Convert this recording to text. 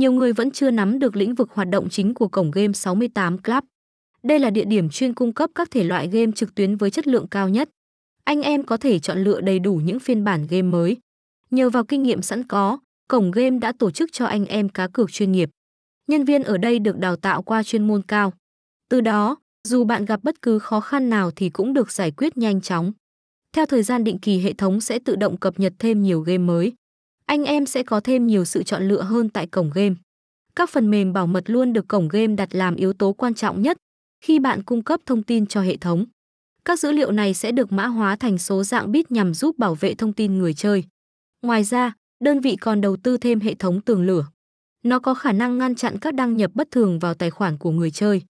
nhiều người vẫn chưa nắm được lĩnh vực hoạt động chính của cổng game 68 Club. Đây là địa điểm chuyên cung cấp các thể loại game trực tuyến với chất lượng cao nhất. Anh em có thể chọn lựa đầy đủ những phiên bản game mới. Nhờ vào kinh nghiệm sẵn có, cổng game đã tổ chức cho anh em cá cược chuyên nghiệp. Nhân viên ở đây được đào tạo qua chuyên môn cao. Từ đó, dù bạn gặp bất cứ khó khăn nào thì cũng được giải quyết nhanh chóng. Theo thời gian định kỳ hệ thống sẽ tự động cập nhật thêm nhiều game mới. Anh em sẽ có thêm nhiều sự chọn lựa hơn tại cổng game. Các phần mềm bảo mật luôn được cổng game đặt làm yếu tố quan trọng nhất khi bạn cung cấp thông tin cho hệ thống. Các dữ liệu này sẽ được mã hóa thành số dạng bit nhằm giúp bảo vệ thông tin người chơi. Ngoài ra, đơn vị còn đầu tư thêm hệ thống tường lửa. Nó có khả năng ngăn chặn các đăng nhập bất thường vào tài khoản của người chơi.